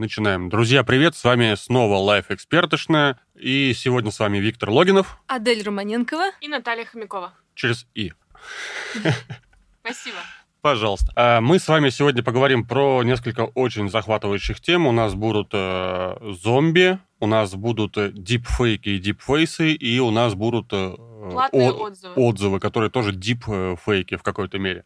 начинаем. Друзья, привет, с вами снова Life Экспертошная, и сегодня с вами Виктор Логинов Адель Романенкова. И Наталья Хомякова. через «и». Спасибо. Пожалуйста. А Мы с вами сегодня поговорим про несколько очень захватывающих тем. У нас будут э, зомби, у нас будут э, дипфейки и дипфейсы, и у нас будут э, Платные о- отзывы. отзывы, которые тоже дипфейки в какой-то мере.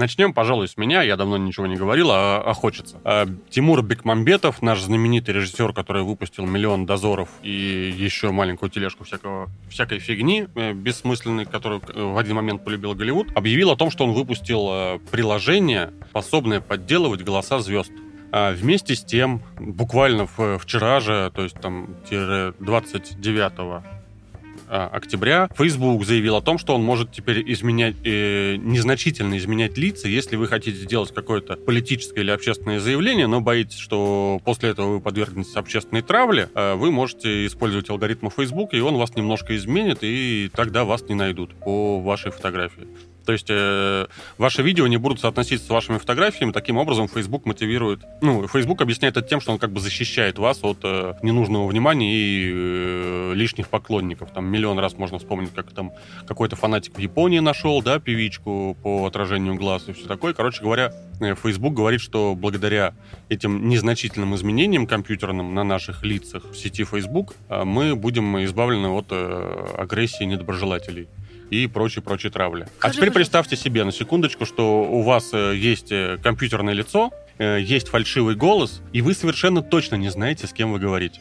Начнем, пожалуй, с меня. Я давно ничего не говорил, а, а хочется. А, Тимур Бекмамбетов, наш знаменитый режиссер, который выпустил «Миллион дозоров» и еще маленькую тележку всякого, всякой фигни э, бессмысленной, которую э, в один момент полюбил Голливуд, объявил о том, что он выпустил э, приложение, способное подделывать голоса звезд. А Вместе с тем, буквально вчера же, то есть там тире 29 а, октября Facebook заявил о том, что он может теперь изменять, э, незначительно изменять лица, если вы хотите сделать какое-то политическое или общественное заявление, но боитесь, что после этого вы подвергнетесь общественной травле, э, вы можете использовать алгоритмы Facebook, и он вас немножко изменит, и тогда вас не найдут по вашей фотографии. То есть э, ваши видео не будут соотноситься с вашими фотографиями. Таким образом, Facebook мотивирует... Ну, Facebook объясняет это тем, что он как бы защищает вас от э, ненужного внимания и э, лишних поклонников. Там миллион раз можно вспомнить, как там какой-то фанатик в Японии нашел, да, певичку по отражению глаз и все такое. Короче говоря, э, Facebook говорит, что благодаря этим незначительным изменениям компьютерным на наших лицах в сети Facebook э, мы будем избавлены от э, агрессии недоброжелателей и прочей-прочей травли. а Скажи, теперь пожалуйста. представьте себе на секундочку, что у вас э, есть э, компьютерное лицо, э, есть фальшивый голос, и вы совершенно точно не знаете, с кем вы говорите.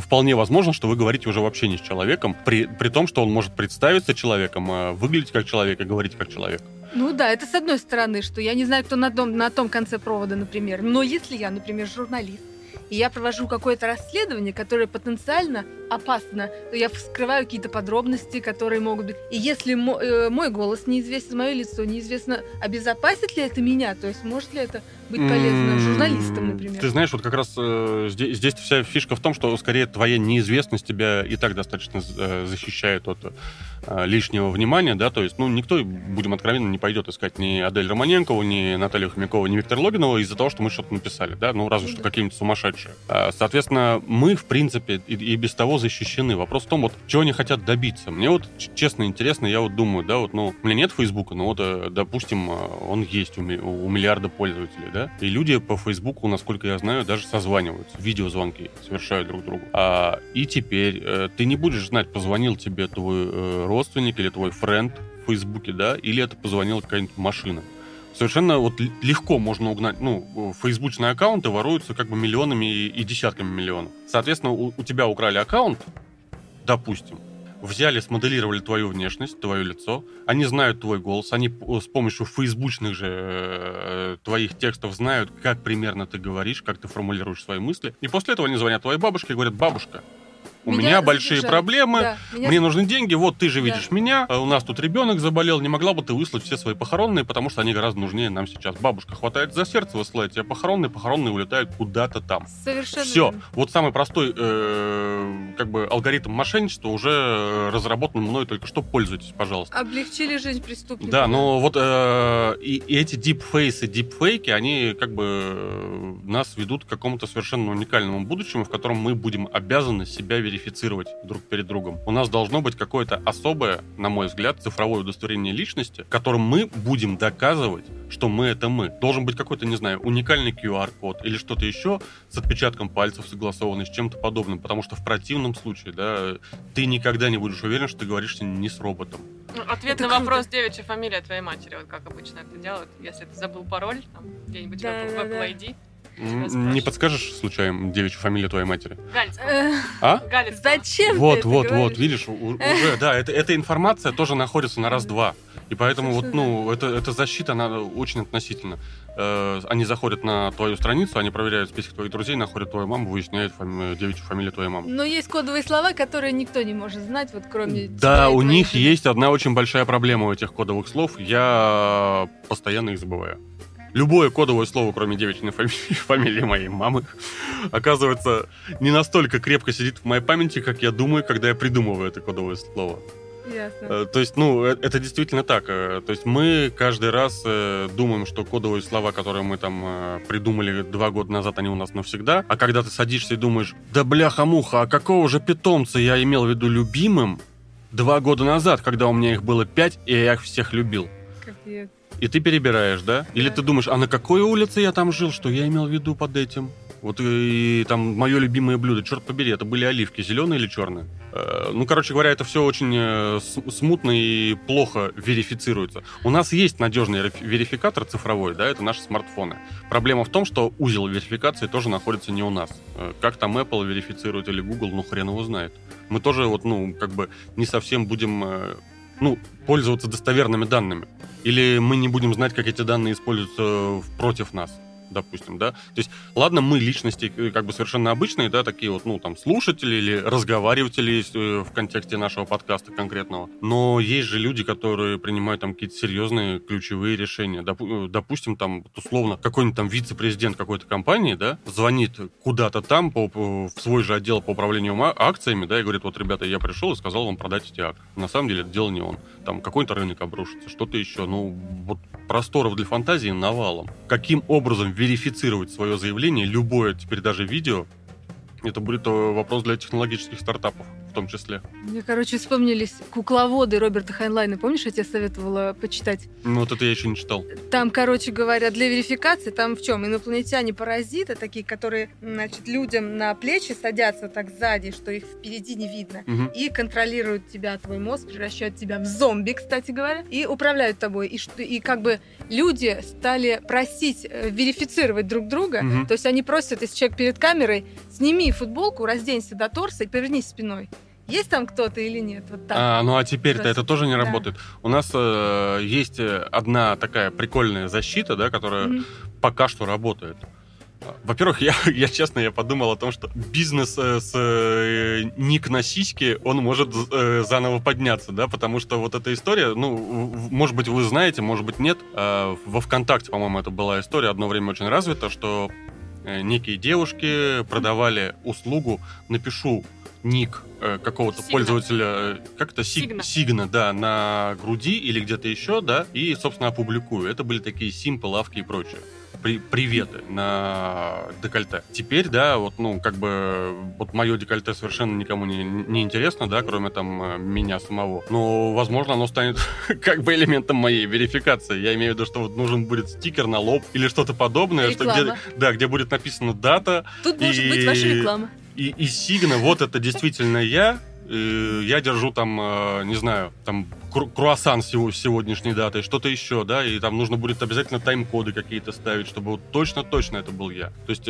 Вполне возможно, что вы говорите уже вообще не с человеком, при, при том, что он может представиться человеком, э, выглядеть как человек и говорить как человек. Ну да, это с одной стороны, что я не знаю, кто на том, на том конце провода, например. Но если я, например, журналист, и я провожу какое-то расследование, которое потенциально опасно, я вскрываю какие-то подробности, которые могут быть. И если мо- э, мой голос неизвестен, мое лицо неизвестно, обезопасит ли это меня? То есть может ли это быть полезно журналистам, например? Ты знаешь, вот как раз э, здесь, здесь вся фишка в том, что скорее твоя неизвестность тебя и так достаточно э, защищает от э, лишнего внимания, да, то есть, ну, никто, будем откровенны, не пойдет искать ни Адель Романенкову, ни Наталью Хомякову, ни Виктора Логинова из-за того, что мы что-то написали, да, ну, разве Ну что да. какие-нибудь сумасшедшие. А, Соответственно, мы, в принципе, и, и без того защищены. Вопрос в том, вот, чего они хотят добиться. Мне вот, честно, интересно, я вот думаю, да, вот, ну, у меня нет Фейсбука, но вот, э, допустим, э, он есть у, у миллиарда пользователей, да, и люди по Фейсбуку, насколько я знаю, даже созваниваются, видеозвонки совершают друг другу. А, и теперь э, ты не будешь знать, позвонил тебе твой э, родственник или твой френд в Фейсбуке, да, или это позвонила какая-нибудь машина. Совершенно вот легко можно угнать, ну, фейсбучные аккаунты воруются как бы миллионами и, и десятками миллионов. Соответственно, у, у тебя украли аккаунт, допустим, взяли, смоделировали твою внешность, твое лицо, они знают твой голос, они с помощью фейсбучных же э, твоих текстов знают, как примерно ты говоришь, как ты формулируешь свои мысли. И после этого они звонят твоей бабушке и говорят, бабушка, у меня, большие задержали. проблемы, Да, меня мне нужны деньги, вот ты же Да. видишь меня, а у нас тут ребенок заболел, не могла бы ты выслать все свои похоронные, потому что они гораздо нужнее нам сейчас. Бабушка хватает за сердце, высылает тебе похоронные, похоронные улетают куда-то там. Совершенно Все. верно. Вот самый простой э, как бы алгоритм мошенничества уже э, разработан мной только что. Пользуйтесь, пожалуйста. Облегчили жизнь преступников. Да, но вот э, и, и эти дипфейсы, дипфейки, они как бы э, нас ведут к какому-то совершенно уникальному будущему, в котором мы будем обязаны себя верифицировать друг перед другом. У нас должно быть какое-то особое, на мой взгляд, цифровое удостоверение личности, которым мы будем доказывать, что мы это мы. Должен быть какой-то, не знаю, уникальный QR-код или что-то еще с отпечатком пальцев согласованный, с чем-то подобным, потому что в противном случае, да, ты никогда не будешь уверен, что ты говоришь не с роботом. Ну, Ответ Это на круто. вопрос девичья фамилия твоей матери, вот как обычно это делают, если ты забыл пароль, там, где-нибудь в Да, Apple да, в да. Не подскажешь случайно девичью фамилию твоей матери? Галицкого. Э, А? Галицкого. Зачем ты Вот, это вот, говоришь? вот, видишь, у- уже, да, это, эта информация тоже находится на раз-два. И поэтому вот, ну, это, эта защита, она очень относительно. Э, они заходят на твою страницу, они проверяют список твоих друзей, находят твою маму, выясняют фами- девичью фамилию твоей мамы. Но есть кодовые слова, которые никто не может знать, вот кроме тебя Да, и у них жены. есть одна очень большая проблема у этих кодовых слов. Я постоянно их забываю. Любое кодовое слово, кроме девичьей фамилии, фамилии моей мамы, оказывается, не настолько крепко сидит в моей памяти, как я думаю, когда я придумываю это кодовое слово. Ясно. Э, То есть, ну, э, это действительно так. Э, То есть мы каждый раз думаем, что кодовые слова, которые мы там придумали два года назад, они у нас навсегда. А когда ты садишься и думаешь, да бляха-муха, а какого же питомца я имел в виду любимым два года назад, когда у меня их было пять, и я их всех любил. Капец. И ты перебираешь, да? Или ты думаешь, а на какой улице я там жил, что я имел в виду под этим? Вот и, там мое любимое блюдо, черт побери, это были оливки, зеленые или черные? Э, ну, короче говоря, это все очень э, смутно и плохо верифицируется. У нас есть надежный верификатор цифровой, да, это наши смартфоны. Проблема в том, что узел верификации тоже находится не у нас. Э, Как там Apple верифицирует или Google, ну хрен его знает. Мы тоже вот, ну, как бы не совсем будем, э, ну, пользоваться достоверными данными. Или мы не будем знать, как эти данные используются в- против нас, допустим, да? То есть, ладно, мы личности э, как бы совершенно обычные, да, такие вот, ну, там, слушатели или разговариватели если в контексте нашего подкаста конкретного, но есть же люди, которые принимают там какие-то серьезные ключевые решения. Допу- э, допустим, там, условно, какой-нибудь там вице-президент какой-то компании, да, звонит куда-то там по, по- в свой же отдел по управлению акциями, да, и говорит, вот, ребята, я пришел и сказал вам продать эти акции. На самом деле это дело не он. Там какой-то рынок обрушится, что-то еще. Ну, вот просторов для фантазии навалом. Каким образом верифицировать свое заявление, любое теперь даже видео, это будет э, вопрос для технологических стартапов том числе. Мне, короче, вспомнились кукловоды Роберта Хайнлайна. Помнишь, я тебе советовала почитать? Ну, вот это я еще не читал. Там, короче говоря, для верификации, там в чем? Инопланетяне-паразиты, такие, которые, значит, людям на плечи садятся так сзади, что их впереди не видно. Мгм. И контролируют тебя, твой мозг, превращают тебя в зомби, кстати говоря, и управляют тобой. И, что, и как бы люди стали просить э, верифицировать друг друга. Мгм. То есть они просят, если человек перед камерой, сними футболку, разденься до торса и повернись спиной. Есть там кто-то или нет? Вот так. А, ну а теперь-то Просто, это тоже не да. работает. У нас э, есть э, одна такая прикольная защита, да, которая Мгм. пока что работает. Во-первых, я, я честно, я подумал о том, что бизнес э, с э, ник на сиське, он может э, заново подняться, да, потому что вот эта история, ну, в- может быть, вы знаете, может быть, нет. Э, во ВКонтакте, по-моему, это была история одно время очень развита, что э, некие девушки продавали услугу «напишу ник э, какого-то пользователя, э, как это, Сиг- Сигна. Да, на груди или где-то еще, да, и, собственно, опубликую. Это были такие симпы, лавки и прочее при- приветы на декольте. Теперь, да, вот, ну, как бы, вот мое декольте совершенно никому не, не интересно, да, кроме там э, меня самого. Но, возможно, оно станет как бы элементом моей верификации. Я имею в виду, что вот нужен будет стикер на лоб или что-то подобное, что где, да, где будет написана дата Тут может и- быть ваша реклама. И, и сигна, вот это действительно я. Э, Я держу там, э, не знаю, там кру- круассан с его- с сегодняшней датой, что-то еще, да, и там нужно будет обязательно тайм-коды какие-то ставить, чтобы точно-точно это был я. То есть,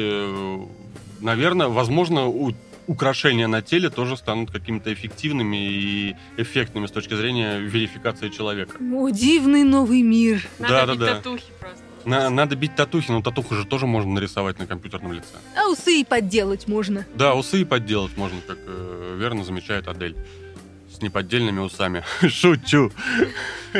наверное, возможно, у- украшения на теле тоже станут какими-то эффективными и эффектными с точки зрения верификации человека. О, дивный новый мир. Надо Да, да, да. татухи просто. На- надо бить татухи, но татуху же тоже можно нарисовать на компьютерном лице. А усы и подделать можно. Да, усы и подделать можно, как э, верно замечает Адель. С неподдельными усами. Шучу.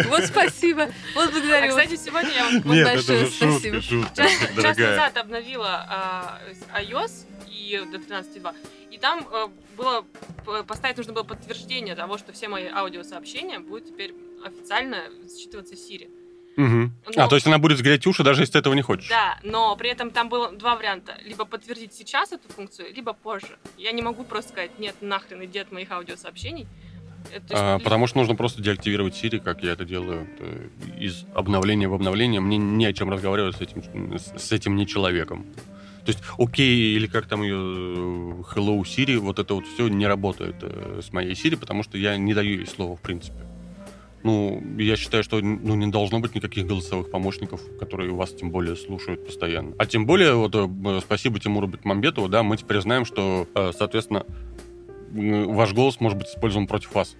Вот спасибо. Вот А, благодарю. вас. кстати, сегодня я вот Нет, большое это же шутка, спасибо. шутка, час, час дорогая. назад обновила а, с iOS и до 13.2. И там э, было поставить нужно было подтверждение того, что все мои аудиосообщения будут теперь официально считываться Siri. Мгм. Но- А, то есть она будет сгреть уши, даже если ты этого не хочешь? Да, но при этом там было два варианта. Либо подтвердить сейчас эту функцию, либо позже. Я не могу просто сказать, нет, нахрен иди от моих аудиосообщений. Э, то есть А, ли- потому что нужно просто деактивировать Siri, как я это делаю. Это из обновления в обновление. Мне не о чем разговаривать с этим, с, этим не человеком. То есть, окей, или как там ее Hello Siri, вот это вот все не работает э, с моей Siri, потому что я не даю ей слова, в принципе. Ну, я считаю, что ну, не должно быть никаких голосовых помощников, которые вас тем более слушают постоянно. А тем более, вот э, спасибо Тимуру Бекмамбетову, да, мы теперь знаем, что, э, соответственно, ваш голос может быть использован против вас.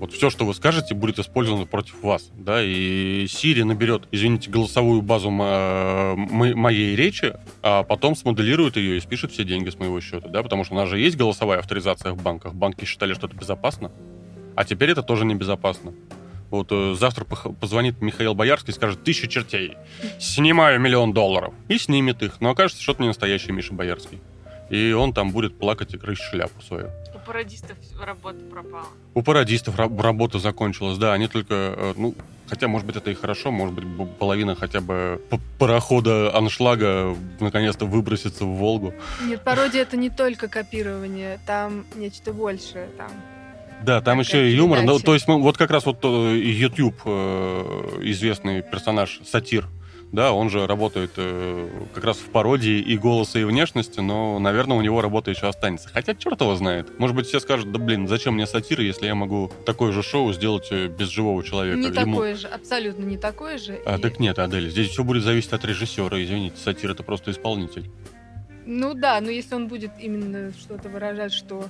Вот все, что вы скажете, будет использовано против вас, да, и Siri наберет, извините, голосовую базу мо- моей речи, а потом смоделирует ее и спишет все деньги с моего счета, да, потому что у нас же есть голосовая авторизация в банках, банки считали, что это безопасно, а теперь это тоже небезопасно. Вот э, завтра позвонит Михаил Боярский и скажет тысячу чертей, снимаю миллион долларов. И снимет их. Но окажется, что это не настоящий Миша Боярский. И он там будет плакать и крыть шляпу свою. У пародистов работа пропала. У пародистов раб- работа закончилась, да, они только, э, ну, хотя, может быть, это и хорошо, может быть, половина хотя бы парохода аншлага наконец-то выбросится в Волгу. Нет, пародия это не только копирование, там нечто большее. Там. Да, там еще и юмор. Ну, то есть, ну, вот как раз вот э, YouTube, э, известный персонаж, сатир, да, он же работает э, как раз в пародии и голоса, и внешности, но, наверное, у него работа еще останется. Хотя черт его знает. Может быть, все скажут, да блин, зачем мне сатира, если я могу такое же шоу сделать э, без живого человека? Не Ему- такое же, абсолютно не такое же. А, И- так нет, Адель, здесь все будет зависеть от режиссера, извините, сатир это просто исполнитель. Ну да, но если он будет именно что-то выражать, что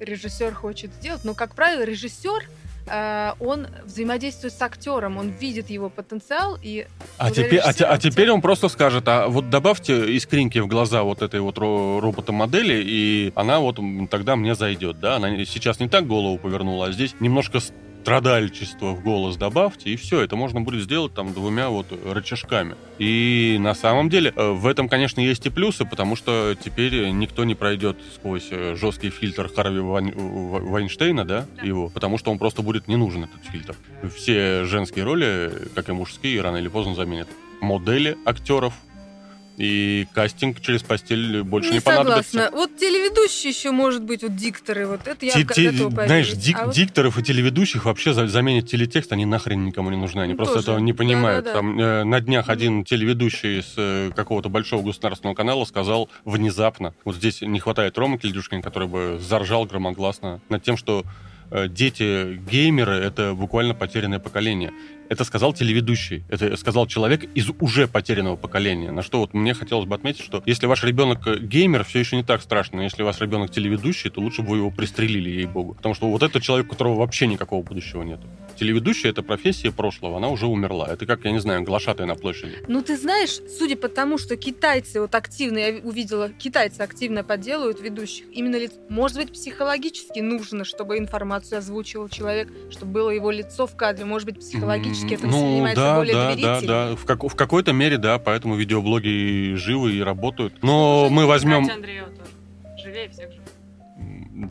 режиссер хочет сделать, но, как правило, режиссер э, он взаимодействует с актером, он видит его потенциал и А теперь, а, те- а режиссер теперь он просто скажет, а вот добавьте искринки в глаза вот этой вот ро- робота-модели, и она вот тогда мне зайдет, да? Она сейчас не так голову повернула, а здесь немножко страдальчества в голос добавьте, и все, это можно будет сделать там двумя вот рычажками. И на самом деле э, в этом, конечно, есть и плюсы, потому что теперь никто не пройдет сквозь э, жесткий фильтр Харви Вайн- В- Вайнштейна, да, Да. его, потому что он просто будет не нужен, этот фильтр. Все женские роли, как и мужские, рано или поздно заменят модели актеров, и кастинг через постель больше не, не понадобится. согласна. Вот телеведущие еще, может быть, вот дикторы, вот это я Те- те- готова знаешь, дик- А вот- дикторов и телеведущих вообще за- заменят телетекст, они нахрен никому не нужны. Они Ну, просто тоже. этого не понимают. Да-да-да. Там э, на днях один телеведущий с э, какого-то большого государственного канала сказал внезапно, вот здесь не хватает Ромы Кильдюшкина, который бы заржал громогласно над тем, что э, дети геймеры это буквально потерянное поколение. Это сказал телеведущий, это сказал человек из уже потерянного поколения. На что вот мне хотелось бы отметить, что если ваш ребенок э, геймер, все еще не так страшно. Но если ваш ребенок телеведущий, то лучше бы вы его пристрелили, ей-богу. Потому что вот это человек, у которого вообще никакого будущего нет. Телеведущий — это профессия прошлого, она уже умерла. Это как, я не знаю, глашатая на площади. Ну, ты знаешь, судя по тому, что китайцы вот активно, я увидела, китайцы активно подделывают ведущих, именно лиц... Может быть, психологически нужно, чтобы информацию озвучивал человек, чтобы было его лицо в кадре. Может быть, психологически это ну, воспринимается да, более да, да, доверительно. да. В, как- в какой-то мере, да, поэтому видеоблоги живы и работают. Но мы возьмем... Катя Андреева тоже. Живее всех же.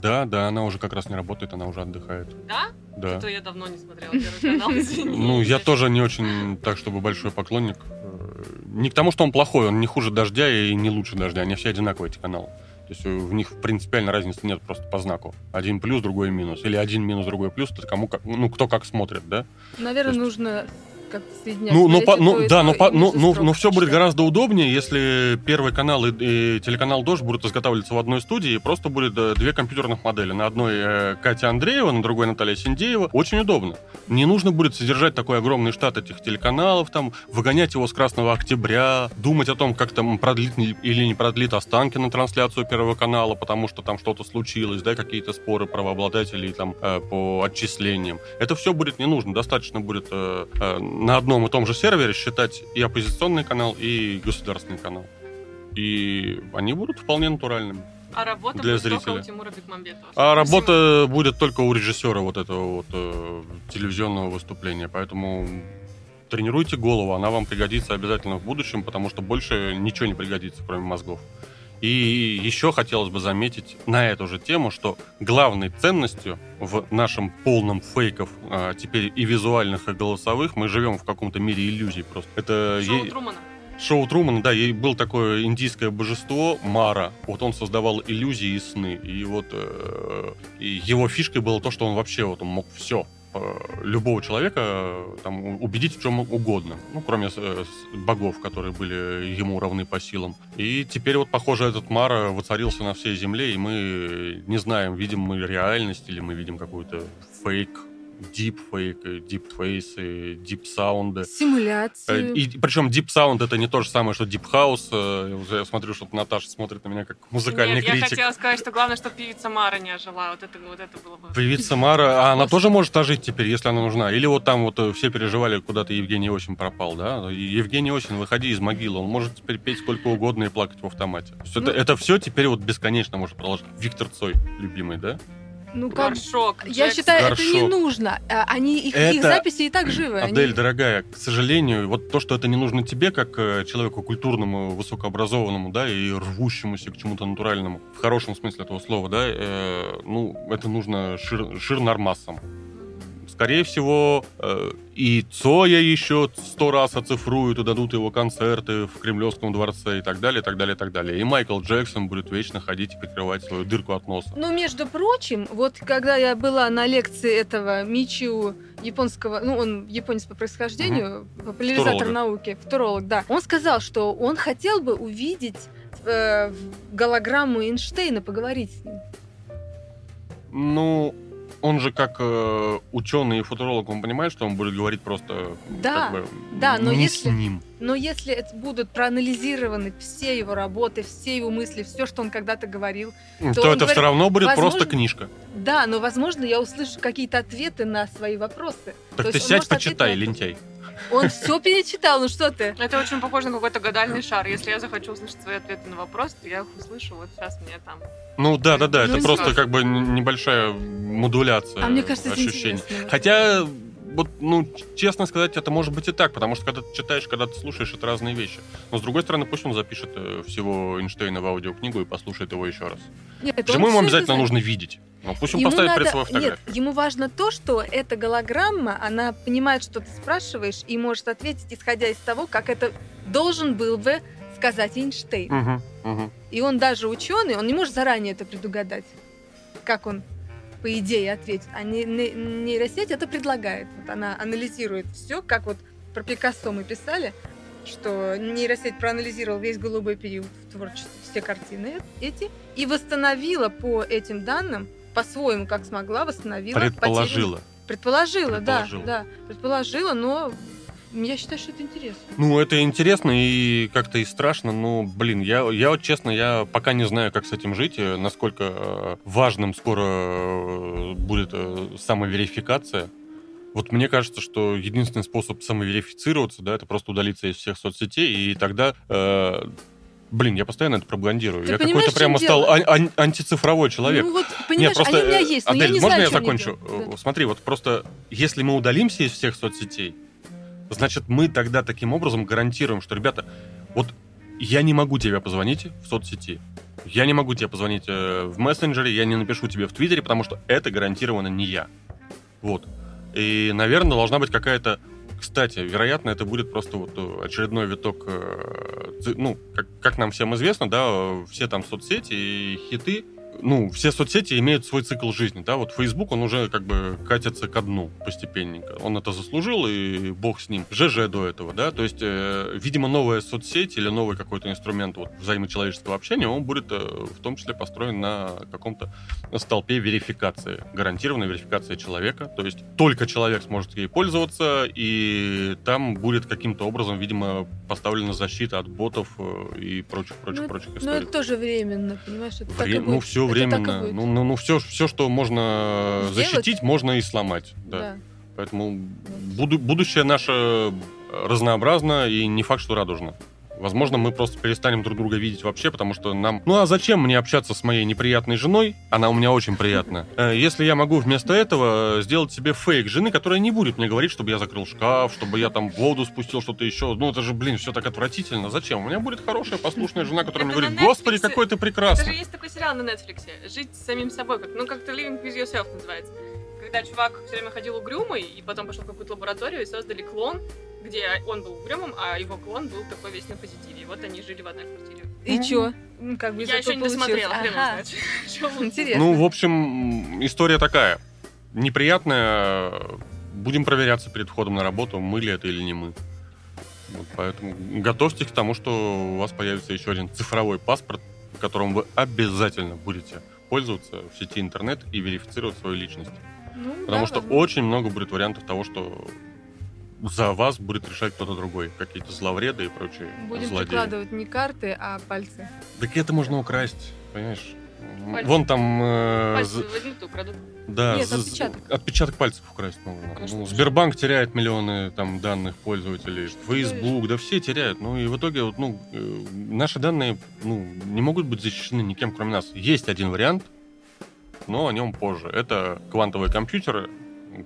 Да, да, она уже как раз не работает, она уже отдыхает. Да? Да. То я давно не смотрела Первый канал, извини. Ну, я тоже не очень так, чтобы большой поклонник. Э, Не к тому, что он плохой, он не хуже дождя и не лучше дождя. Они все одинаковые, эти каналы. То есть э, в них принципиально разницы нет просто по знаку. Один плюс, другой минус. Или один минус, другой плюс. Это кому как, ну, кто как смотрит, да? Наверное, То нужно как-то соединять. Ну, ну, смотреть по- ну, да, но, по- ну, между ну, строк но все будет гораздо удобнее, если Первый канал и, и телеканал Дождь будут изготавливаться в одной студии, и просто будет э, две компьютерных модели. На одной э, Катя Андреева, на другой Наталья Синдеева. Очень удобно. Не нужно будет содержать такой огромный штат этих телеканалов, там, выгонять его с Красного Октября, думать о том, как там продлит или не продлит Останкина трансляцию Первого канала, потому что там что-то случилось, да, какие-то споры правообладателей там э, по отчислениям. Это все будет не нужно. Достаточно будет э, э, на одном и том же сервере считать и оппозиционный канал, и государственный канал. И они будут вполне натуральными. А работа Для будет только зрителя. у Тимура Бекмамбетова. А работа будет только у режиссера вот этого вот э, телевизионного выступления. Поэтому тренируйте голову, она вам пригодится обязательно в будущем, потому что больше ничего не пригодится, кроме мозгов. И еще хотелось бы заметить на эту же тему, что главной ценностью в нашем полном фейков, а, теперь и визуальных, и голосовых, мы живем в каком-то мире иллюзий просто. Это Шоу е- Трумана. Шоу Трумана, да, ей был такое индийское божество Мара. Вот он создавал иллюзии и сны. И вот э, и его фишкой было то, что он вообще вот он мог все любого человека э, там, убедить в чем угодно. Ну, кроме э, богов, которые были ему равны по силам. И теперь вот, похоже, этот Мара воцарился на всей земле, и мы не знаем, видим мы реальность или мы видим какой-то фейк, дипфейк, дипфейсы, дипсаунды. Э, Симуляции. И, причем Deep Sound это не то же самое, что Deep House. Э, Я смотрю, что Наташа смотрит на меня как музыкальный Нет, я критик. хотела сказать, что главное, чтобы певица Мара не ожила. Вот это, вот это было бы... Певица Мара, а она тоже может ожить теперь, если она нужна. Или вот там вот э, все переживали, куда-то Евгений Осин пропал, да? Евгений Осин, выходи из могилы, он может теперь петь сколько угодно и плакать в автомате. То есть это, Ну- это все теперь вот бесконечно может продолжать. Виктор Цой, любимый, да? Ну, как... Горшок, Я Джексон. считаю, это не Горшок. нужно. А, Они, их, их Это- записи и так живы. они- Адель, дорогая, к сожалению, вот то, что это не нужно тебе, как э, человеку культурному, высокообразованному, да, и рвущемуся к чему-то натуральному, в хорошем смысле этого слова, да, э, ну, это нужно шир, ширнормассам. Скорее всего, э, и Цоя еще сто раз оцифруют и дадут его концерты в Кремлевском дворце и так далее, и так далее, и так далее. И Майкл Джексон будет вечно ходить и прикрывать свою дырку от носа. Ну, между прочим, вот когда я была на лекции этого Мичиу японского, ну, он японец по происхождению, популяризатор Футуролога. науки, футуролог, да, он сказал, что он хотел бы увидеть э, голограмму Эйнштейна, поговорить с ним. Ну, он же как э, ученый и футуролог, он понимает, что он будет говорить просто Да, как бы, да, но не если- с ним. Но если это будут проанализированы все его работы, все его мысли, все, что он когда-то говорил, То, он это говорит, все равно будет возможно- просто книжка. да, но, возможно, я услышу какие-то ответы на свои вопросы. Так То ты сядь, почитай, на это. лентяй. Он все перечитал, ну что ты? Это очень похоже на какой-то гадальный шар. Если я захочу услышать свои ответы на вопрос, то я их услышу. Вот сейчас мне там. Ну да, да, да, Ну, это просто сразу. как бы небольшая модуляция А мне кажется, это ощущений. Хотя, вот, ну, честно сказать, это может быть и так, потому что когда ты читаешь, когда ты слушаешь, это разные вещи. Но с другой стороны, пусть он запишет э, всего Эйнштейна в аудиокнигу и послушает его еще раз. Нет, Почему ему обязательно нужно видеть? Ну, пусть он Ему поставит перед надо- собой фотографию. Нет, ему важно то, что эта голограмма, она понимает, что ты спрашиваешь, и может ответить, исходя из того, как это должен был бы сказать Эйнштейн. Мгм, мгм. И он даже ученый, он не может заранее это предугадать, как он по идее ответит. А не- не- нейросеть это предлагает. Вот она анализирует все, как вот про Пикассо мы писали, что нейросеть проанализировала весь голубой период в творчестве, все картины эти, и восстановила по этим данным, по-своему, как смогла, восстановила. потерянные- Предположила. Предположила, Предположила. да, да. Предположила, но я считаю, что это интересно. Ну, это интересно и как-то и страшно, но, блин, я, я вот честно, я пока не знаю, как с этим жить, э, насколько э, важным скоро э, будет самоверификация. Вот мне кажется, что единственный способ самоверифицироваться, да, это просто удалиться из всех соцсетей, и тогда, э, блин, я постоянно это пропагандирую. Ты я какой-то прямо стал ань- ань- антицифровой человек. Ну вот, понимаешь, просто, они у меня есть, но Адель, я не можно знаю, я закончу? Да. Э, Смотри, вот просто если мы удалимся из всех соцсетей, значит, мы тогда таким образом гарантируем, что, ребята, вот я не могу тебе позвонить в соцсети, я не могу тебе позвонить э, в мессенджере, я не напишу тебе в Твиттере, потому что это гарантированно не я. Вот. И, наверное, должна быть какая-то... Кстати, вероятно, это будет просто вот э, очередной виток... э, Ну, как, как нам всем известно, да, э, все там соцсети и хиты, ну, все соцсети имеют свой цикл жизни, да, вот Facebook, он уже как бы катится ко дну постепенненько. Он это заслужил, и бог с ним. ЖЖ до этого, да, то есть, э, видимо, новая соцсеть или новый какой-то инструмент вот, взаимочеловеческого общения, он будет э, в том числе построен на каком-то столпе верификации, гарантированной верификации человека, то есть только человек сможет ей пользоваться, и там будет каким-то образом, видимо, поставлена защита от ботов э, и прочих-прочих-прочих прочих Но историй. это тоже временно, понимаешь? Это так и Вре- будет. ну, все Это и временно. Ну, ну, ну все, все, что можно Сделать? защитить, можно и сломать. Да. Да. Поэтому буду- будущее наше разнообразно и не факт, что радужно. Возможно, мы просто перестанем друг друга видеть вообще, потому что нам... Ну а зачем мне общаться с моей неприятной женой? Она у меня очень приятная. Э, Если я могу вместо этого сделать себе фейк жены, которая не будет мне говорить, чтобы я закрыл шкаф, чтобы я там воду спустил, что-то еще. Ну это же, блин, все так отвратительно. Зачем? У меня будет хорошая, послушная жена, которая мне говорит, господи, какой ты Это же прекрасный. есть такой сериал на Netflix. Жить с самим собой. Как, ну, как-то Living with Yourself называется. Когда чувак все время ходил угрюмый, и потом пошел в какую-то лабораторию и создали клон, где он был угрюмым, а его клон был такой весь на позитиве. И вот они жили в одной квартире. И чё? Ну, как бы Я еще не досмотрела, хрен Ага. Интересно. Ну, в общем, история такая. Неприятная. Будем проверяться перед входом на работу, мы ли это или не мы. Вот поэтому готовьтесь к тому, что у вас появится еще один цифровой паспорт, которым вы обязательно будете пользоваться в сети интернет и верифицировать свою личность. Ну, Потому да, что возможно. очень много будет вариантов того, что за вас будет решать кто-то другой. Какие-то зловреды и прочие Будем злодеи. прикладывать не карты, а пальцы. Так это можно украсть, понимаешь? Пальцы. Вон там... э, Пальцы возьмут и украдут. Да, Нет, з- з- отпечаток. отпечаток пальцев украсть можно. Конечно. Ну, Сбербанк теряет миллионы там данных пользователей, Facebook, да все теряют. Ну и в итоге вот, ну, э, наши данные ну, не могут быть защищены никем, кроме нас. Есть один вариант, но о нем позже. Это квантовые компьютеры,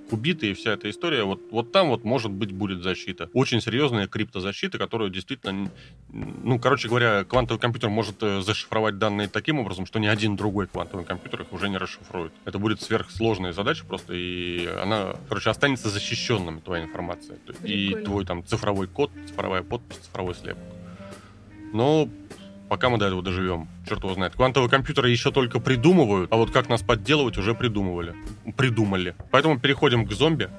кубиты и вся эта история, вот, вот там вот, может быть, будет защита. Очень серьезная криптозащита, которую действительно, ну, короче говоря, квантовый компьютер может э, зашифровать данные таким образом, что ни один другой квантовый компьютер их уже не расшифрует. Это будет сверхсложная задача просто, и она, короче, останется защищенным, твоя информация. И твой там цифровой код, цифровая подпись, цифровой слепок. Но пока мы до этого доживем. Черт его знает. Квантовые компьютеры еще только придумывают, а вот как нас подделывать уже придумывали. Придумали. Поэтому переходим к зомби.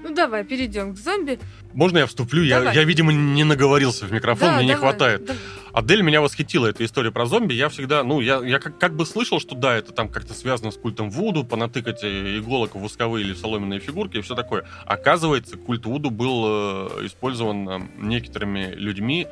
Ну давай, перейдем к зомби. Можно я вступлю? Я, я, видимо, не наговорился в микрофон, да, мне давай, не хватает. Давай. Адель меня восхитила, эта история про зомби. Я всегда, ну, я, я как, как бы слышал, что да, это там как-то связано с культом Вуду, понатыкать э, иголок в восковые или соломенные фигурки и все такое. Оказывается, культ Вуду был э, использован э, некоторыми людьми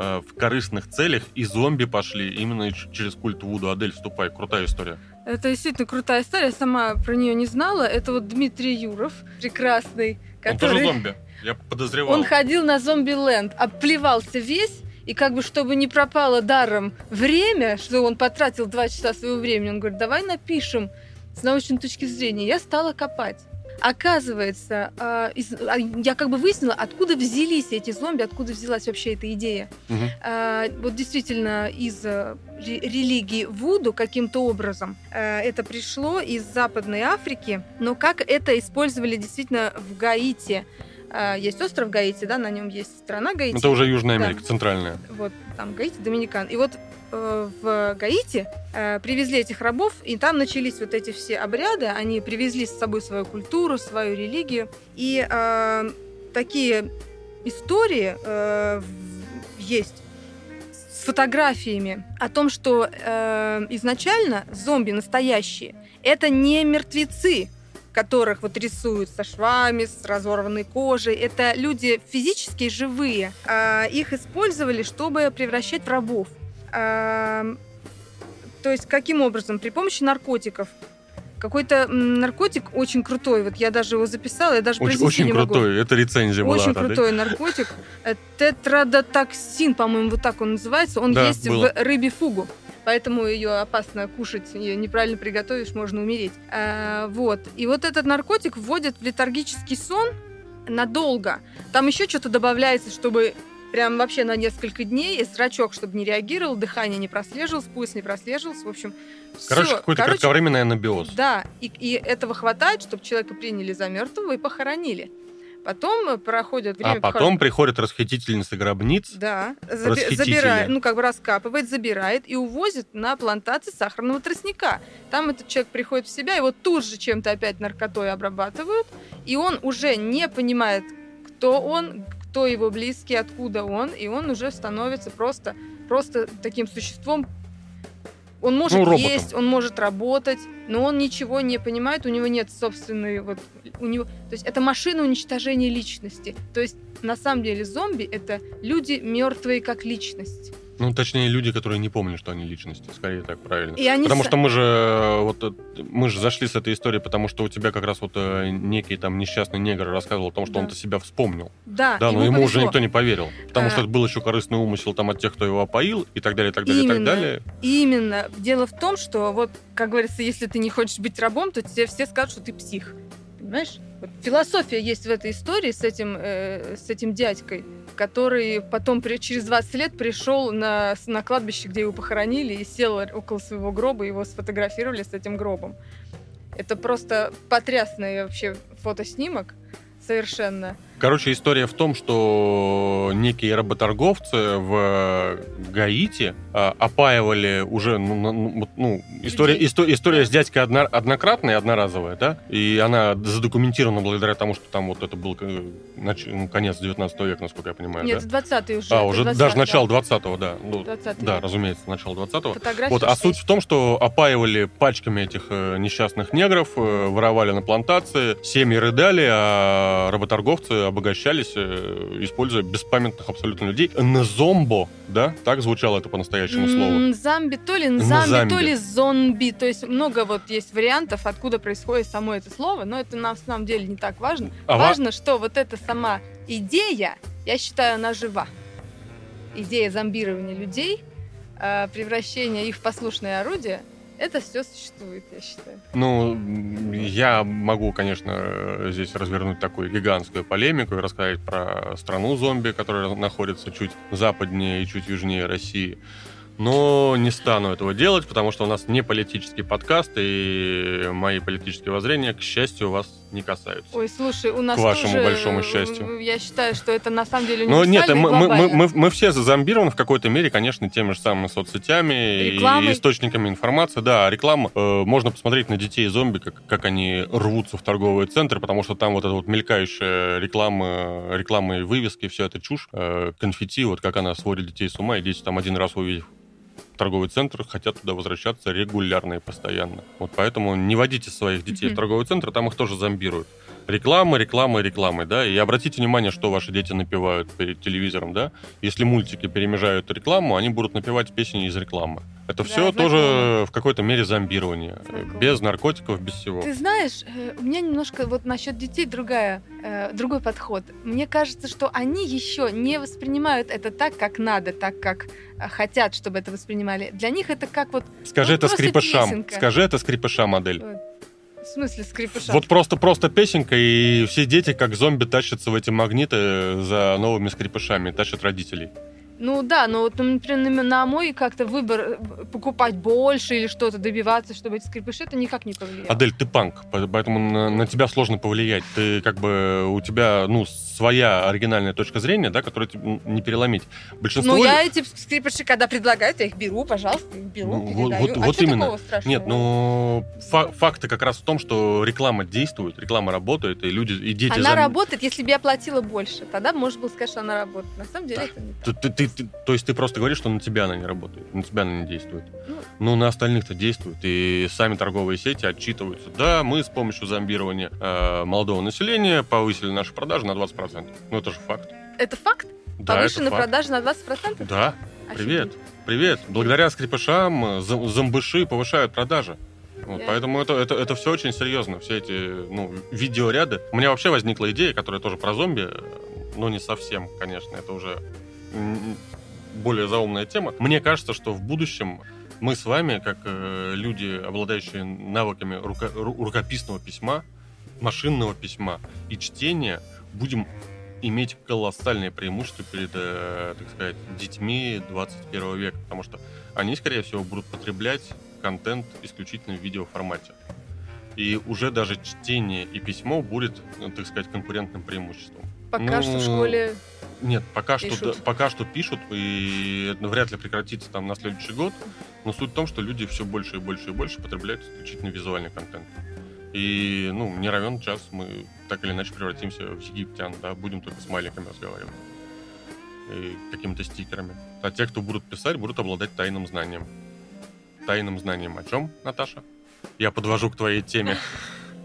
Э, в корыстных целях, и зомби пошли именно через культ Вуду. Адель, вступай, крутая история. Это действительно крутая история, сама про нее не знала. Это вот Дмитрий Юров, прекрасный. Который... Он тоже зомби, я подозревал. Он ходил на зомби-ленд, обплевался весь, и как бы, чтобы не пропало даром время, что он потратил два часа своего времени, он говорит, давай напишем с научной точки зрения. Я стала копать. Оказывается, из, а, я как бы выяснила, откуда взялись эти зомби, откуда взялась вообще эта идея. Угу. Вот действительно из э, религии Вуду каким-то образом э, это пришло из Западной Африки, но как это использовали действительно в Гаити. Э, есть остров Гаити, да, на нем есть страна Гаити. Это уже Южная Америка, да. центральная. Вот там Гаити, Доминикан. И вот Э, в Гаити, э, привезли этих рабов, и там начались вот эти все обряды. Они привезли с собой свою культуру, свою религию. И э, такие истории э, есть с фотографиями о том, что э, изначально зомби настоящие это не мертвецы, которых вот рисуют со швами, с разорванной кожей. Это люди физически живые. А их использовали, чтобы превращать в рабов. То есть каким образом? При помощи наркотиков. Какой-то наркотик очень крутой. Вот я даже его записала, я даже Очень, очень крутой. Могу. Это рецензия была. Очень крутой да? наркотик. Э, тетрадотоксин, по-моему, вот так он называется. Он да, есть было. в рыбе фугу. Поэтому ее опасно кушать, ее неправильно приготовишь, можно умереть. А, вот. И вот этот наркотик вводят в летаргический сон надолго. Там еще что-то добавляется, чтобы прям вообще на несколько дней, и зрачок, чтобы не реагировал, дыхание не прослеживалось, пульс не прослеживался, в общем, Короче, какой-то Короче, кратковременный анабиоз. Да, и, и этого хватает, чтобы человека приняли за мертвого и похоронили. Потом проходит время... А потом похорон... приходит расхитительница гробниц. Да, заби- забирает, ну как бы раскапывает, забирает и увозит на плантации сахарного тростника. Там этот человек приходит в себя, его тут же чем-то опять наркотой обрабатывают, и он уже не понимает, кто он, кто его близкий, откуда он, и он уже становится просто, просто таким существом. Он может ну, есть, он может работать, но он ничего не понимает, у него нет собственной вот у него, то есть это машина уничтожения личности. То есть на самом деле зомби это люди мертвые как личность. Ну, точнее, люди, которые не помнят, что они личности. Скорее так правильно. И они потому с... что мы же э, вот э, мы же зашли с этой историей, потому что у тебя как раз вот э, некий там несчастный негр рассказывал о том, что да. он-то себя вспомнил. Да. Да, но ему, уже никто не поверил. Потому а... что это был еще корыстный умысел там от тех, кто его опоил, и так далее, и так далее, Именно. и так далее. Именно. Дело в том, что вот, как говорится, если ты не хочешь быть рабом, то тебе все скажут, что ты псих. Понимаешь? Вот философия есть в этой истории с этим, э, с этим дядькой, который потом при, через 20 лет пришел на, на кладбище, где его похоронили, и сел около своего гроба, его сфотографировали с этим гробом. Это просто потрясный вообще фотоснимок совершенно. Короче, история в том, что некие работорговцы в Гаити а, опаивали уже, ну, ну, ну история, история, история с дядькой одно, однократная, одноразовая, да, и она задокументирована благодаря тому, что там вот это был э, нач, ну, конец 19 века, насколько я понимаю, Нет, да? 20 уже. А, уже 20 даже да. начало 20-го, да. Ну, 20 да, разумеется, начало 20-го. Вот, а суть в том, что опаивали пачками этих э, несчастных негров, э, воровали на плантации, семьи рыдали, а работорговцы обогащались, э, используя беспамятных абсолютно людей. Нзомбо, да? Так звучало это по-настоящему слово. Замби, то ли нзамби, то ли зомби. То есть много вот есть вариантов, откуда происходит само это слово, но это на самом деле не так важно. А важно, ва... что вот эта сама идея, я считаю, она жива. Идея зомбирования людей, э, превращения их в послушное орудие, Это все существует, я считаю. Ну, я могу, конечно, э, здесь развернуть такую гигантскую полемику и рассказать про страну зомби, которая находится чуть западнее и чуть южнее России. Но не стану этого делать, потому что у нас не политический подкаст, и мои политические воззрения, к счастью, вас не касаются. Ой, слушай, у нас К вашему тоже, большому э, счастью. Я считаю, что это на самом деле Ну нет, мы, мы, мы, мы все зазомбированы в какой-то мере, конечно, теми же самыми соцсетями Рекламой. и источниками информации. Да, реклама. э, можно посмотреть на детей зомби, как, как они рвутся в торговые центры, потому что там вот эта вот мелькающая реклама, реклама и вывески, все это чушь. Э, конфетти, вот как она сводит детей с ума, и дети там один раз увидев торговый центр, хотят туда возвращаться регулярно и постоянно. Вот поэтому не водите своих детей Мгм. в торговый центр, там их тоже зомбируют. Реклама, реклама, реклама, да. И обратите внимание, что ваши дети напевают перед телевизором, да. Если мультики перемежают рекламу, они будут напевать песни из рекламы. Это Да, все знакомо. тоже в какой-то мере зомбирование. Знакомо. Без наркотиков, без всего. Ты знаешь, э, у меня немножко вот насчет детей другая, э, другой подход. Мне кажется, что они еще не воспринимают это так, как надо, так, как э, хотят, чтобы это воспринимали. Для них это как вот, Скажи ну, это скрипышам. песенка. Скажи это скрипышам, модель. э, в смысле скрипыша. Вот просто просто песенка, и все дети, как зомби, тащатся в эти магниты за новыми скрипышами, тащат родителей. Ну да, но вот, например, на- мой как-то выбор э, покупать больше или что-то добиваться, чтобы эти скрипыши, это никак не повлияло. Адель, ты панк, по- поэтому на, на тебя сложно повлиять. Ты как бы у тебя ну своя оригинальная точка зрения, да, которую не переломить. Большинство Ну, я эти скрипыши, когда предлагают, я их беру, пожалуйста, их беру, Ну, вот- передаю. вот- а вот что именно. Нет, ну фа- факты как раз в том, что реклама действует, реклама работает, и люди, и дети... Она зам- работает, если бы я платила больше. Тогда можно было сказать, что она работает. На самом деле Да. это не так. Ты- ты- ты- ты- то есть ты просто говоришь, что на тебя она не работает, на тебя она не действует. Ну. Ну, на остальных-то действует. И сами торговые сети отчитываются. Да, мы с помощью зомбирования э, молодого населения повысили наши продажи на 20%. Ну, это же факт. Это факт? Да, Повышены продажи на 20%? Да, привет. Офигеть. Привет. Благодаря скрипышам э, зом- зомбыши повышают продажи. Вот, Поэтому это, это, это все очень серьезно. Все эти ну, видеоряды. У меня вообще возникла идея, которая тоже про зомби, э, но не совсем, конечно. Это уже более заумная тема. Мне кажется, что в будущем мы с вами, как э, люди, обладающие навыками рука- ру- рукописного письма, машинного письма и чтения, будем иметь колоссальное преимущество перед, э, так сказать, детьми 21 века, потому что они, скорее всего, будут потреблять контент исключительно в видеоформате. И уже даже чтение и письмо будет, ну, так сказать, конкурентным преимуществом. Пока что в Ну, школе... Нет, пока что, Пишут. да, пока что пишут, и это вряд ли прекратится там на следующий год. Но суть в том, что люди все больше и больше и больше потребляют исключительно визуальный контент. И, ну, не равен час мы так или иначе превратимся в египтян, да, будем только смайликами разговаривать. И какими-то стикерами. А те, кто будут писать, будут обладать тайным знанием. Тайным знанием о чем, Наташа? Я подвожу к твоей теме.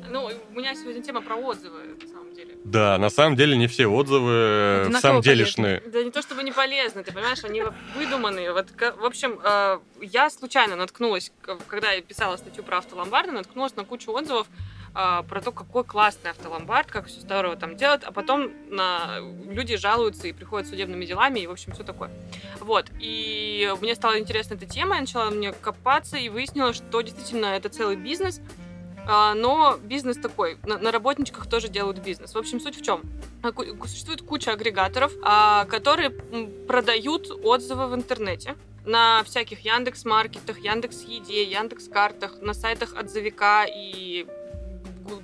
Ну, у меня сегодня тема про отзывы, на самом деле. Да, на самом деле не все отзывы в самом кого деле полезно? шны. Да не то чтобы не полезны, ты понимаешь, они выдуманные. Вот, в общем, э, я случайно наткнулась, когда я писала статью про автоломбарды, наткнулась на кучу отзывов э, про то, какой классный автоломбард, как все здорово там делают, а потом на... люди жалуются и приходят с судебными делами, и, в общем, все такое. Вот, и мне стала интересна эта тема, я начала мне копаться и выяснила, что действительно это целый бизнес, а, но бизнес такой, на, на работничках тоже делают бизнес. В общем, суть в чем? А, Существует куча агрегаторов, а, которые продают отзывы в интернете на всяких Яндекс Маркетах, Яндекс Еде, Яндекс Картах, на сайтах отзывика и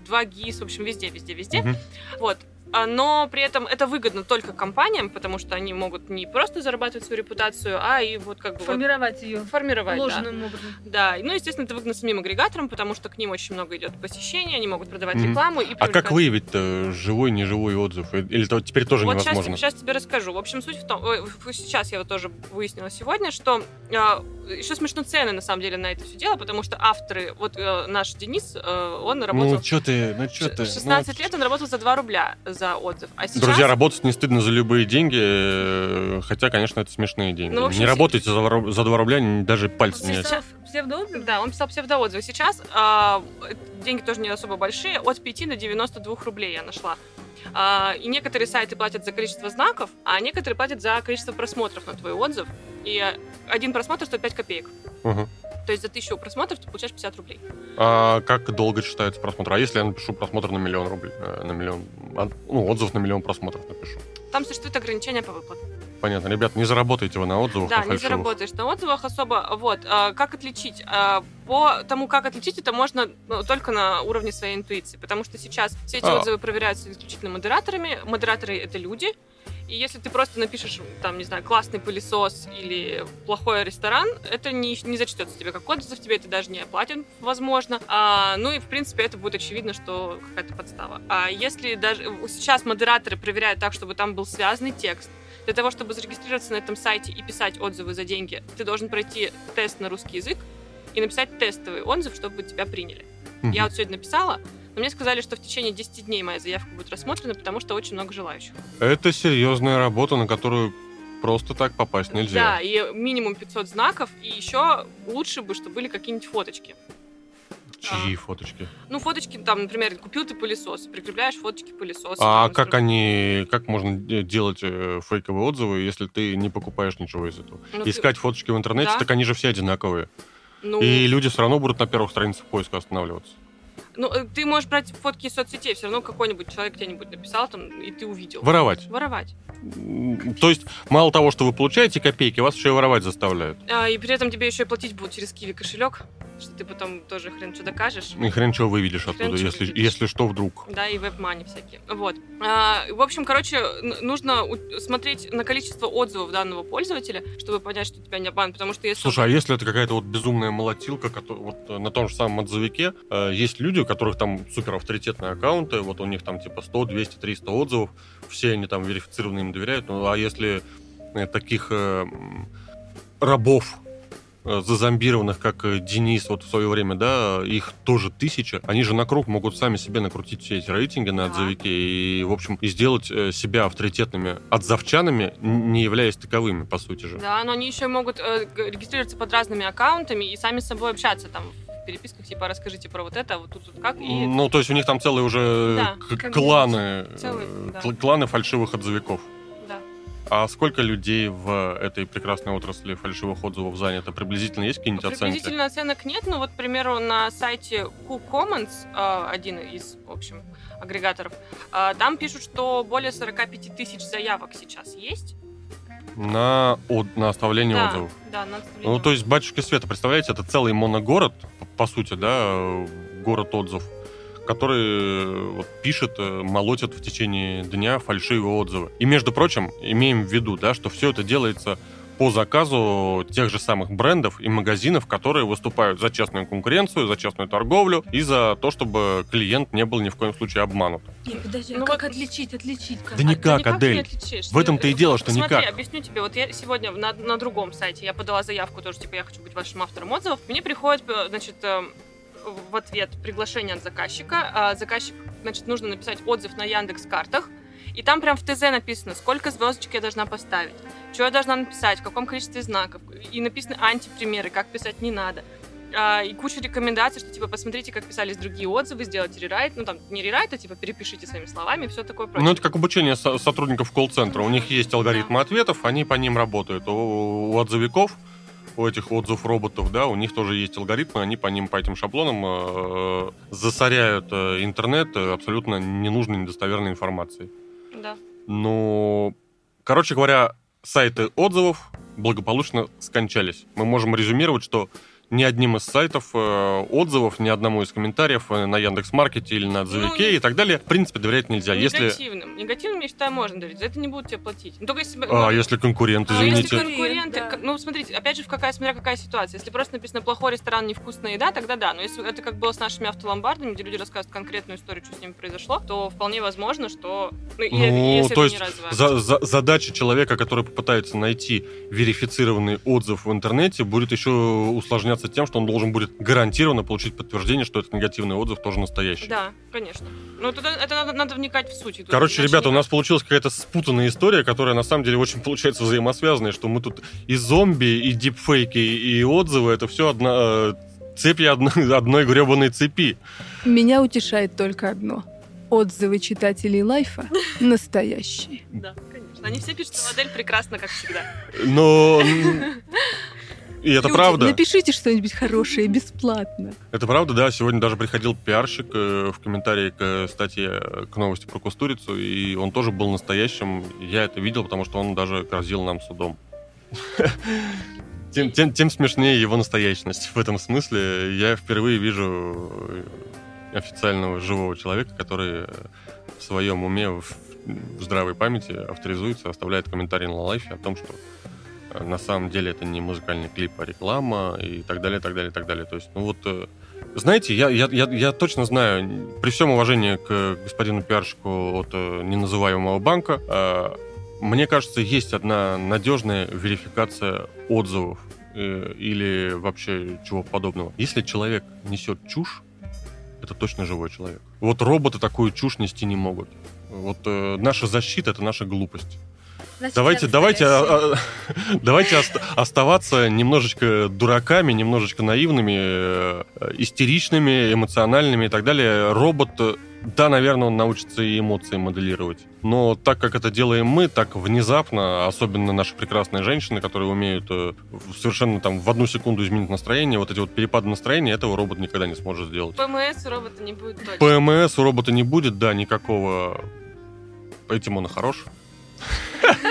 2 ГИС, в общем, везде, везде, везде. Мгм. Вот. А, Но при этом это выгодно только компаниям, потому что они могут не просто зарабатывать свою репутацию, а и вот как бы вот Формировать ее формировать. да. ложным образом. Да, ну, естественно, это выгодно самим агрегаторам, потому что к ним очень много идет посещений, они могут продавать Мгм. рекламу и А как привлекать- выявить живой, неживой отзыв? Или то теперь тоже вот невозможно? Сейчас, тебе расскажу. В общем, суть в том, в- сейчас я вот тоже выяснила сегодня, что э, еще смешно цены на самом деле на это все дело, потому что авторы, вот э, наш Денис, э, он работал Ну, что ты, ну, что ты? 16 ну, лет он работал за 2 рубля за отзыв, а сейчас Друзья, работать не стыдно за любые деньги, э, хотя, конечно, это смешные деньги. Ну, общем, не работайте за, за 2 рубля, даже пальцы не... Сейчас- Псевдоотзыв? Да, он писал псевдоотзывы. Сейчас а, деньги тоже не особо большие, от 5 до 92 рублей я нашла. А, и некоторые сайты платят за количество знаков, а некоторые платят за количество просмотров на твой отзыв. И один просмотр стоит 5 копеек. Мгм. То есть за тысячу просмотров ты получаешь 50 рублей. А как долго читается просмотр? А если я напишу просмотр на миллион рублей? э, На миллион... а, Ну, отзыв на миллион просмотров напишу. Там существует ограничение по выплатам. Понятно. Ребят, не заработаете вы на отзывах, Да, на не фальшивых. заработаешь на отзывах особо. Вот, а, как отличить? А, По тому, как отличить, это можно ну, только на уровне своей интуиции, потому что сейчас все эти А. отзывы проверяются исключительно модераторами. Модераторы — это люди, и если ты просто напишешь, там, не знаю, классный пылесос или плохой ресторан, это не, не зачтется тебе как отзыв, тебе это даже не оплатят, возможно. А, ну и, в принципе, это будет очевидно, что какая-то подстава. А если даже... Сейчас модераторы проверяют так, чтобы там был связанный текст, для того, чтобы зарегистрироваться на этом сайте и писать отзывы за деньги, ты должен пройти тест на русский язык и написать тестовый отзыв, чтобы тебя приняли. Мгм. Я вот сегодня написала, но мне сказали, что в течение 10 дней моя заявка будет рассмотрена, потому что очень много желающих. Это серьезная работа, на которую просто так попасть Да, нельзя. и минимум 500 знаков, и еще лучше бы, чтобы были какие-нибудь фоточки. Чьи фоточки? Ну, фоточки, там, например, купил ты пылесос, прикрепляешь фоточки пылесоса. А там, как они, как можно де- делать э, фейковые отзывы, если ты не покупаешь ничего из этого? ну, ты- Искать фоточки в интернете, Да. так они же все одинаковые. ну, И люди все равно будут на первых страницах поиска останавливаться. Ну, э, ты можешь брать фотки из соцсетей, все равно какой-нибудь человек где-нибудь написал там, и ты увидел. Воровать. Воровать. То есть, мало того, что вы получаете копейки, вас еще и воровать заставляют. А, и при этом тебе еще и платить будут через Киви кошелек, что ты потом тоже хрен что докажешь. И хрен чего выведешь Хрен оттуда, если, выведешь. если что вдруг. Да, и веб-мани всякие. Вот. А, в общем, короче, нужно смотреть на количество отзывов данного пользователя, чтобы понять, что тебя не обман, потому что если... Слушай, а если это какая-то вот безумная молотилка, которая вот э, на том же самом отзывике э, есть люди, которых там супер авторитетные аккаунты, вот у них там типа 100, 200, 300 отзывов, все они там верифицированы им доверяют, ну а если э, таких э, рабов э, зазомбированных, как э, Денис вот в свое время, да, их тоже тысяча, они же на круг могут сами себе накрутить все эти рейтинги на отзывике и, в общем, и сделать э, себя авторитетными отзывчанами, не являясь таковыми, по сути же. Да, но они еще могут э, регистрироваться под разными аккаунтами и сами с собой общаться там переписках, типа, расскажите про вот это, вот тут, тут как, и... Ну, то есть у них там целые уже Да, кланы, Целый, э, да. кл- кланы фальшивых отзывиков. Да. А сколько людей в этой прекрасной отрасли фальшивых отзывов занято? Приблизительно есть какие-нибудь оценки? Приблизительно оценок нет, но вот, к примеру, на сайте KuCommons, э, один из, в общем, агрегаторов, э, там пишут, что более 45 тысяч заявок сейчас есть. На, от- на оставление да, отзывов. да, на отставление Ну, то есть, батюшки Света, представляете, это целый моногород, по сути, да, город отзыв, который э, вот, пишет, э, молотит в течение дня фальшивые отзывы. И, между прочим, имеем в виду, да, что все это делается по заказу тех же самых брендов и магазинов, которые выступают за честную конкуренцию, за честную торговлю и за то, чтобы клиент не был ни в коем случае обманут. Нет, подожди, Ну а как вот- отличить, отличить? Как? Да никак, ты Адель. не отличишь. В этом-то и Ну, дело, что Смотри, никак. объясню тебе. Вот я сегодня на, на другом сайте, я подала заявку тоже, типа, я хочу быть вашим автором отзывов. Мне приходит, э, значит, э, в ответ приглашение от заказчика. А Заказчик, значит, нужно написать отзыв на Яндекс картах. И там прям в ТЗ написано, сколько звездочек я должна поставить, что я должна написать, в каком количестве знаков. И написаны антипримеры, как писать не надо. А, и куча рекомендаций, что типа посмотрите, как писались другие отзывы, сделайте рерайт. Ну там не рерайт, а типа перепишите своими словами, все такое прочее. Ну, это как обучение со- сотрудников колл-центра. У них есть алгоритмы ответов, они по ним работают. У, у отзывиков, у этих отзыв роботов, да, у них тоже есть алгоритмы, они по ним, по этим шаблонам э, засоряют э, интернет э, абсолютно ненужной, недостоверной информацией. Да. Ну, короче говоря, сайты отзывов благополучно скончались. Мы можем резюмировать, что ни одним из сайтов э, отзывов, ни одному из комментариев э, на Яндекс.Маркете или на отзывике Ну, и так далее, в принципе, доверять нельзя. Если, Негативным. Негативным, я считаю, можно доверить. За это не будут тебе платить. Ну, только если... а, ну, если конкурент, а извините. если конкуренты... Да. Ну, смотрите, опять же, в какая, смотря какая ситуация. Если просто написано «плохой ресторан, невкусная еда», тогда да. Но если это как было с нашими автоломбардами, где люди рассказывают конкретную историю, что с ними произошло, то вполне возможно, что... Ну, Ну, если то это есть не развивается. За- за- задача человека, который попытается найти верифицированный отзыв в интернете, будет еще усложняться тем, что он должен будет гарантированно получить подтверждение, что этот негативный отзыв тоже настоящий. Да, конечно. Ну, тогда это надо, надо вникать в суть. Тут Короче, ребята, у никак. нас получилась какая-то спутанная история, которая на самом деле очень получается взаимосвязанная, что мы тут и зомби, и дипфейки, и отзывы, это все одна, э, цепи одной, одной гребаной цепи. Меня утешает только одно. Отзывы читателей Лайфа настоящие. Да, конечно. Они все пишут, что модель прекрасна, как всегда. Но И это Люди, правда. Напишите что-нибудь хорошее бесплатно. Это правда, да. Сегодня даже приходил пиарщик э, в комментарии к статье э, к новости про Кустурицу, и он тоже был настоящим. Я это видел, потому что он даже грозил нам судом. Тем, тем, тем смешнее его настоящность. В этом смысле я впервые вижу э, официального живого человека, который в своем уме, в, в здравой памяти авторизуется, оставляет комментарий на лайфе о том, что на самом деле это не музыкальный клип, а реклама и так далее, так далее, так далее. То есть, ну вот, э, знаете, я, я, я, я точно знаю, при всем уважении к господину пиарщику от э, неназываемого банка, э, мне кажется, есть одна надежная верификация отзывов э, или вообще чего подобного. Если человек несет чушь, это точно живой человек. Вот роботы такую чушь нести не могут. Вот э, наша защита это наша глупость. Значит, Давайте, давайте, а, а, давайте ост- оставаться немножечко дураками, немножечко наивными, э, истеричными, эмоциональными и так далее. Робот, да, наверное, он научится и эмоции моделировать. Но так как это делаем мы, так внезапно, особенно наши прекрасные женщины, которые умеют э, совершенно там в одну секунду изменить настроение, вот эти вот перепады настроения, этого робот никогда не сможет сделать. ПМС у робота не будет точно. ПМС у робота не будет, да, никакого. Этим он и хорош.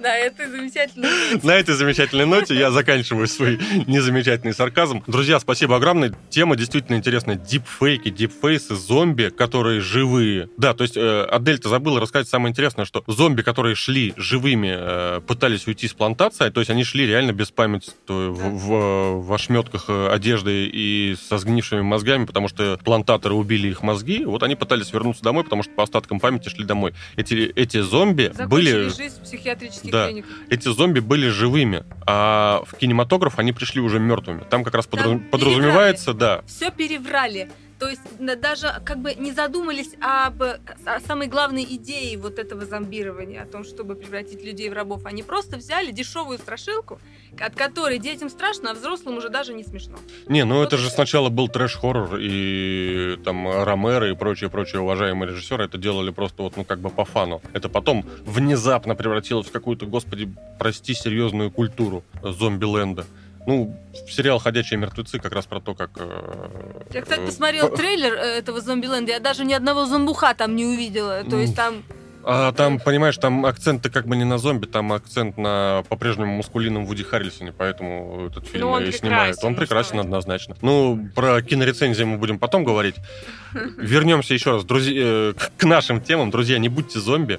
Да, это замечательно. На этой замечательной ноте я заканчиваю свой незамечательный сарказм. Друзья, спасибо огромное. Тема действительно интересная. Дипфейки, дипфейсы, зомби, которые живые. Да, то есть э, Адель-то забыла рассказать самое интересное, что зомби, которые шли живыми, э, пытались уйти с плантации, то есть они шли реально без памяти в, в, в ошметках э, одежды и со сгнившими мозгами, потому что плантаторы убили их мозги. Вот они пытались вернуться домой, потому что по остаткам памяти шли домой. Эти, эти зомби были... Закончили жизнь в психиатрических Да. клиниках. эти зомби были живыми, а в кинематограф они пришли уже мертвыми. Там как раз Там подраз- подразумевается, да. Все переврали. То есть даже как бы не задумались об о самой главной идее вот этого зомбирования, о том, чтобы превратить людей в рабов. Они просто взяли дешевую страшилку, от которой детям страшно, а взрослым уже даже не смешно. Не, ну Вот это же сначала был трэш-хоррор, и там Ромеро и прочие-прочие уважаемые режиссеры это делали просто вот, ну, как бы по фану. Это потом внезапно превратилось в какую-то, господи, прости, серьезную культуру зомби-ленда. Ну, сериал «Ходячие мертвецы» как раз про то, как... э, Я, кстати, э, посмотрела по- трейлер э, этого зомби-ленда, я даже ни одного зомбуха там не увидела. То есть там А там, понимаешь, там акцент-то как бы не на зомби, там акцент на по-прежнему мускулином Вуди Харрельсоне, поэтому этот фильм Ну, он и снимают. прекрасен, Он ну прекрасен однозначно. Ну, про кинорецензии мы будем потом говорить. Вернемся еще раз друзья, к нашим темам. Друзья, не будьте зомби.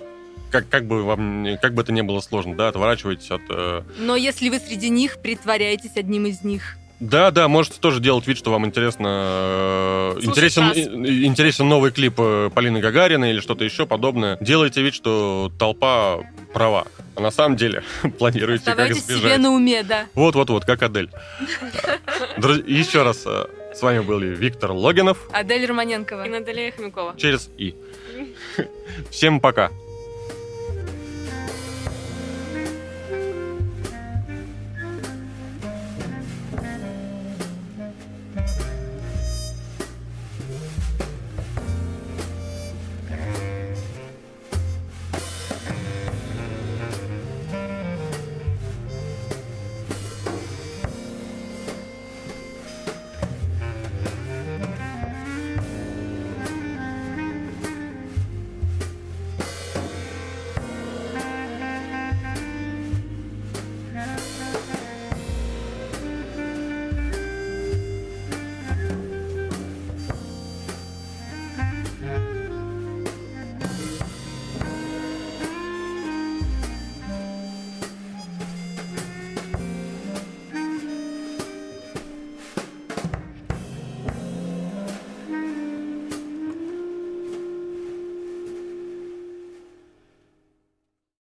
Как, как бы вам, как бы это ни было сложно, да, отворачивайтесь от... э, Но если вы среди них, притворяйтесь одним из них. Да, да, можете тоже делать вид, что вам интересно, э, Слушай, интересен, э, интересен новый клип э, Полины Гагариной или что-то еще подобное. Делайте вид, что толпа права. А на самом деле планируете как Оставайтесь себе избежать. на уме, да. Вот-вот-вот, как Адель. Еще раз, э, с вами был Виктор Логинов Адель Романенкова. И Наталья Хомякова. через И. Всем пока.